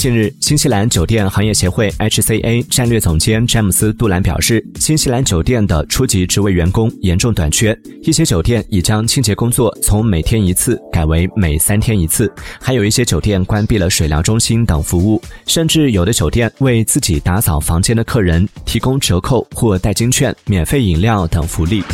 近日，新西兰酒店行业协会 HCA 战略总监詹姆斯杜兰表示，新西兰酒店的初级职位员工严重短缺，一些酒店已将清洁工作从每天一次改为每三天一次，还有一些酒店关闭了水疗中心等服务，甚至有的酒店为自己打扫房间的客人提供折扣或代金券、免费饮料等福利。